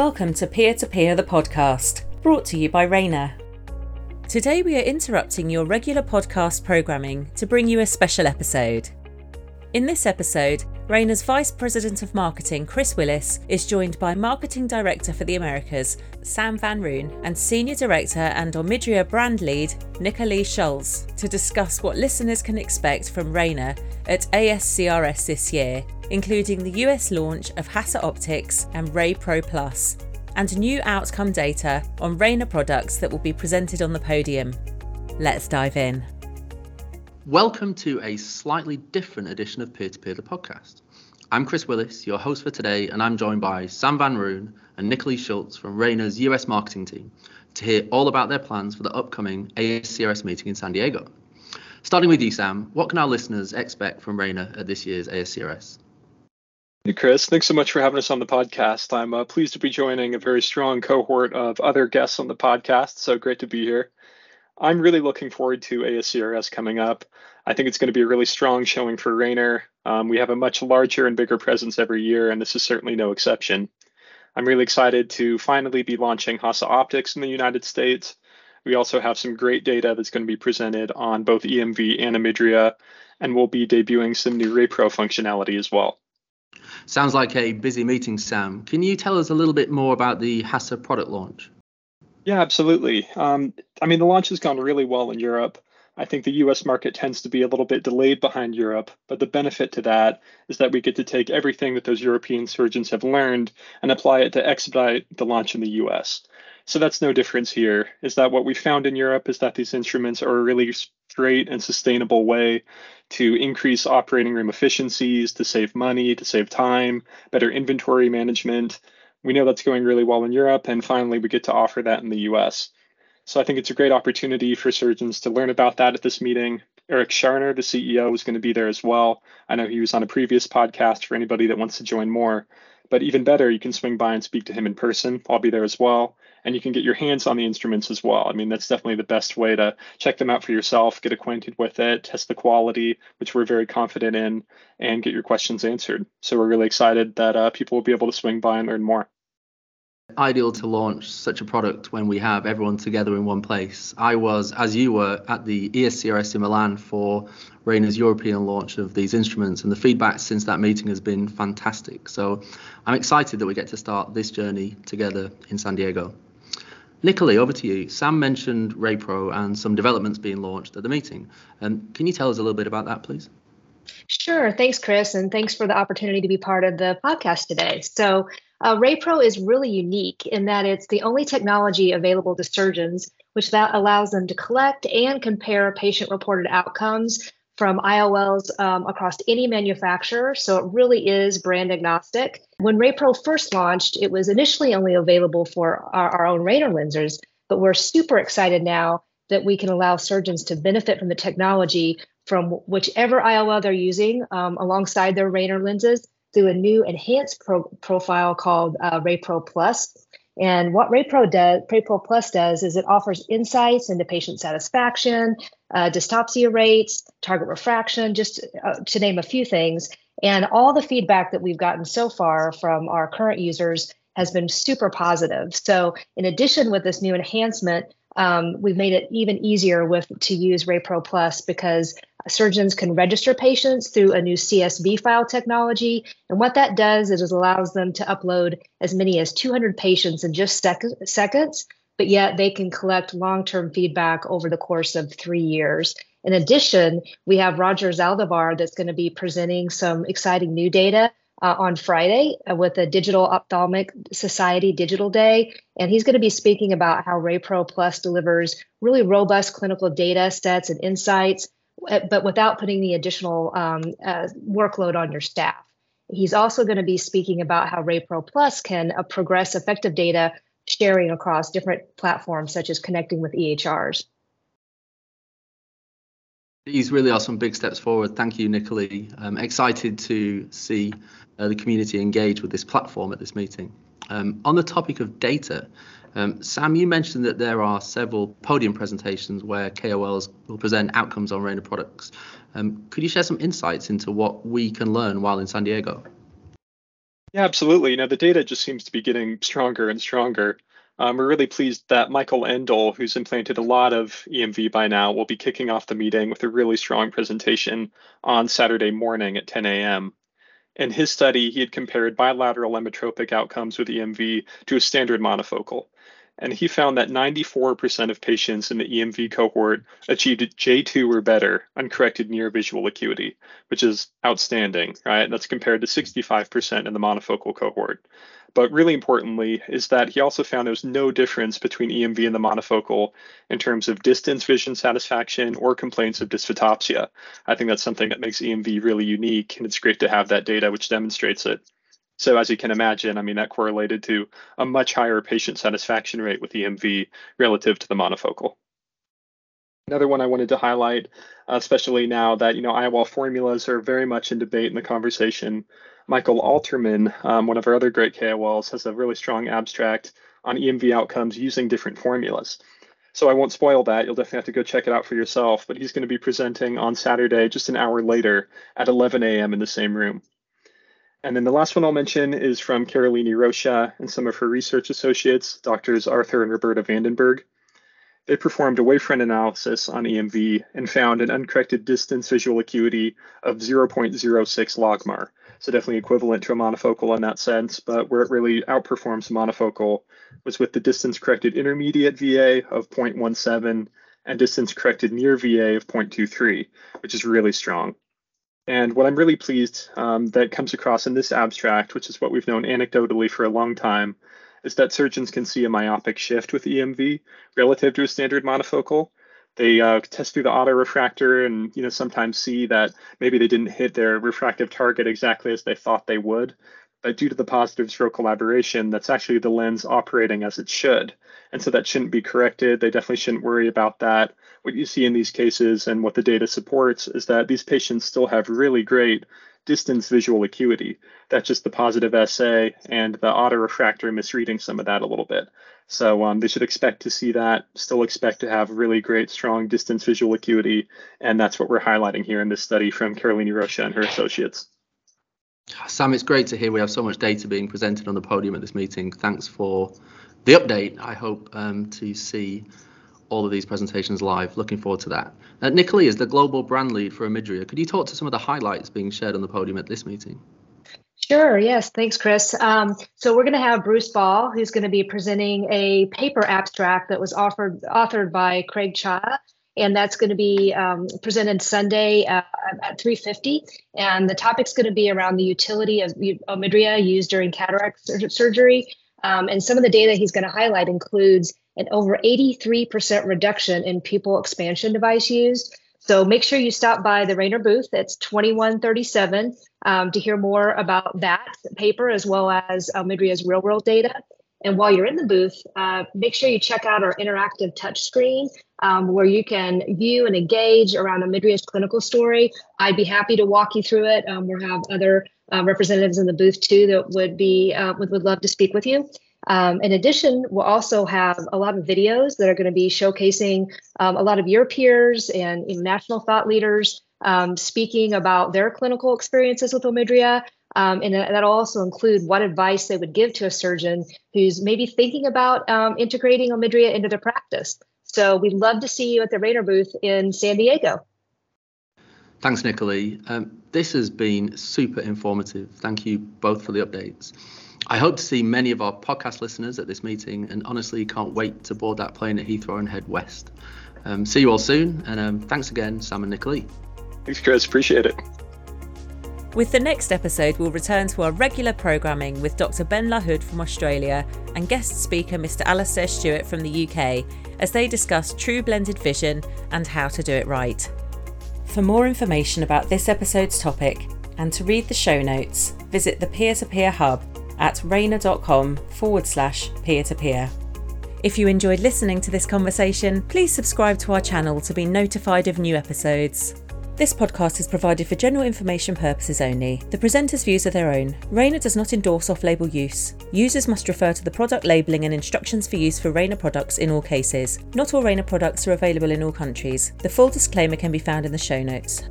Welcome to Peer to Peer the podcast, brought to you by Rayner. Today we are interrupting your regular podcast programming to bring you a special episode. In this episode, Rayner's Vice President of Marketing, Chris Willis, is joined by Marketing Director for the Americas, Sam Van Roon, and Senior Director and Omidria Brand Lead, Nicolee Schulze, to discuss what listeners can expect from Rayner at ASCRS this year, including the US launch of HASA OPTIX and Ray Pro Plus, and new outcome data on Rayner products that will be presented on the podium. Let's dive in. Welcome to a slightly different edition of Peer to Peer the podcast. I'm Chris Willis, your host for today, and I'm joined by Sam Van Roon and Nicolee Schulze from Rayner's US marketing team to hear all about their plans for the upcoming ASCRS meeting in San Diego. Starting with you, Sam, what can our listeners expect from Rayner at this year's ASCRS? Hey, Chris. Thanks so much for having us on the podcast. I'm uh, pleased to be joining a very strong cohort of other guests on the podcast. So great to be here. I'm really looking forward to ASCRS coming up. I think it's going to be a really strong showing for Rayner. Um, we have a much larger and bigger presence every year, and this is certainly no exception. I'm really excited to finally be launching HASA OPTIX in the United States. We also have some great data that's going to be presented on both EMV and Omidria, and we'll be debuting some new RayPro functionality as well. Sounds like a busy meeting, Sam. Can you tell us a little bit more about the HASA product launch? Yeah, absolutely. Um, I mean, the launch has gone really well in Europe. I think the US market tends to be a little bit delayed behind Europe, but the benefit to that is that we get to take everything that those European surgeons have learned and apply it to expedite the launch in the US. So that's no difference here. Is that what we found in Europe is that these instruments are a really straight and sustainable way to increase operating room efficiencies, to save money, to save time, better inventory management. We know that's going really well in Europe, and finally, we get to offer that in the US. So I think it's a great opportunity for surgeons to learn about that at this meeting. Eric Scharner, the CEO, is going to be there as well. I know he was on a previous podcast for anybody that wants to join more. But even better, you can swing by and speak to him in person. I'll be there as well. And you can get your hands on the instruments as well. I mean, that's definitely the best way to check them out for yourself, get acquainted with it, test the quality, which we're very confident in, and get your questions answered. So we're really excited that uh, people will be able to swing by and learn more ideal to launch such a product when we have everyone together in one place. I was, as you were, at the ESCRS in Milan for Rayner's European launch of these instruments, and the feedback since that meeting has been fantastic. So I'm excited that we get to start this journey together in San Diego. Nicolee, over to you. Sam mentioned RayPro and some developments being launched at the meeting. Um, can you tell us a little bit about that, please? Sure. Thanks, Chris, and thanks for the opportunity to be part of the podcast today. So, uh, RayPro is really unique in that it's the only technology available to surgeons, which that allows them to collect and compare patient-reported outcomes from IOLs um, across any manufacturer. So it really is brand agnostic. When RayPro first launched, it was initially only available for our, our own Rayner lenses, but we're super excited now that we can allow surgeons to benefit from the technology from whichever IOL they're using um, alongside their Rayner lenses through a new enhanced pro- profile called uh, RayPro Plus. And what RayPro does, RayPro Plus does, is it offers insights into patient satisfaction, uh, dysphotopsia rates, target refraction, just uh, to name a few things. And all the feedback that we've gotten so far from our current users has been super positive. So, in addition, with this new enhancement, um, we've made it even easier with to use RayPro Plus because surgeons can register patients through a new CSV file technology. And what that does is it allows them to upload as many as 200 patients in just sec- seconds, but yet they can collect long term feedback over the course of three years. In addition, we have Roger Zaldivar that's going to be presenting some exciting new data uh, on Friday uh, with the Digital Ophthalmic Society Digital Day. And he's going to be speaking about how RayPro Plus delivers really robust clinical data sets and insights but without putting the additional um, uh, workload on your staff. He's also going to be speaking about how RayPro Plus can uh, progress effective data sharing across different platforms, such as connecting with EHRs. These really are some big steps forward. Thank you, Nicolee. I'm excited to see uh, the community engage with this platform at this meeting. Um, on the topic of data, um, Sam, you mentioned that there are several podium presentations where KOLs will present outcomes on Rayner products. Um, could you share some insights into what we can learn while in San Diego? Yeah, absolutely. You know, the data just seems to be getting stronger and stronger. Um, we're really pleased that Michael Endl, who's implanted a lot of EMV by now, will be kicking off the meeting with a really strong presentation on Saturday morning at 10 a.m. In his study, he had compared bilateral emmetropic outcomes with EMV to a standard monofocal. And he found that 94% of patients in the EMV cohort achieved J2 or better uncorrected near visual acuity, which is outstanding, right? That's compared to 65% in the monofocal cohort. But really importantly is that he also found there was no difference between EMV and the monofocal in terms of distance vision satisfaction or complaints of dysphotopsia. I think that's something that makes EMV really unique, and it's great to have that data which demonstrates it. So as you can imagine, I mean, that correlated to a much higher patient satisfaction rate with EMV relative to the monofocal. Another one I wanted to highlight, especially now that you know IOL formulas are very much in debate in the conversation. Michael Alterman, um, one of our other great KOLs, has a really strong abstract on EMV outcomes using different formulas. So I won't spoil that. You'll definitely have to go check it out for yourself. But he's going to be presenting on Saturday, just an hour later, at 11 a.m. in the same room. And then the last one I'll mention is from Karolinne Rocha and some of her research associates, doctors Arthur and Roberta Vandenberg. They performed a wavefront analysis on EMV and found an uncorrected distance visual acuity of 0.06 logmar. So definitely equivalent to a monofocal in that sense, but where it really outperforms monofocal was with the distance corrected intermediate VA of 0.17 and distance corrected near VA of 0.23, which is really strong. And what I'm really pleased um, that comes across in this abstract, which is what we've known anecdotally for a long time, is that surgeons can see a myopic shift with EMV relative to a standard monofocal. They uh, test through the autorefractor and you know sometimes see that maybe they didn't hit their refractive target exactly as they thought they would. But due to the positive spherical aberration, that's actually the lens operating as it should. And so that shouldn't be corrected. They definitely shouldn't worry about that what you see in these cases and what the data supports is that these patients still have really great distance visual acuity. That's just the positive SA and the autorefractor misreading some of that a little bit. So um, they should expect to see that, still expect to have really great, strong distance visual acuity. And that's what we're highlighting here in this study from Karolinne Rocha and her associates. Sam, it's great to hear we have so much data being presented on the podium at this meeting. Thanks for the update. I hope um, to see all of these presentations live. Looking forward to that. Uh, Nicolee is the global brand lead for Omidria. Could you talk to some of the highlights being shared on the podium at this meeting? Sure, yes, thanks, Chris. Um, so we're going to have Bruce Ball, who's going to be presenting a paper abstract that was offered authored by Craig Cha, and that's going to be um, presented Sunday uh, at 3:50. And the topic's going to be around the utility of Omidria used during cataract sur- surgery. Um, and some of the data he's going to highlight includes an over 83% reduction in pupil expansion device used. So make sure you stop by the Rayner booth. That's 2137 um, to hear more about that paper as well as Omidria's real world data. And while you're in the booth, uh, make sure you check out our interactive touchscreen um, where you can view and engage around Omidria's clinical story. I'd be happy to walk you through it. Um, we'll have other uh, representatives in the booth too that would be uh, would, would love to speak with you. Um, in addition, we'll also have a lot of videos that are going to be showcasing um, a lot of your peers and national thought leaders um, speaking about their clinical experiences with Omidria. Um, and that'll also include what advice they would give to a surgeon who's maybe thinking about um, integrating Omidria into their practice. So we'd love to see you at the Rayner booth in San Diego. Thanks, Nicolee. Um, this has been super informative. Thank you both for the updates. I hope to see many of our podcast listeners at this meeting and honestly can't wait to board that plane at Heathrow and head west. Um, see you all soon and um, thanks again, Sam and Nicolee. Thanks, Chris. Appreciate it. With the next episode, we'll return to our regular programming with Dr. Ben LaHood from Australia and guest speaker Mr. Alastair Stewart from the UK as they discuss true blended vision and how to do it right. For more information about this episode's topic and to read the show notes, visit the Peer to Peer Hub at rayner.com forward slash peer to peer. If you enjoyed listening to this conversation, please subscribe to our channel to be notified of new episodes. This podcast is provided for general information purposes only. The presenter's views are their own. Rayner does not endorse off label use. Users must refer to the product labelling and instructions for use for Rayner products in all cases. Not all Rayner products are available in all countries. The full disclaimer can be found in the show notes.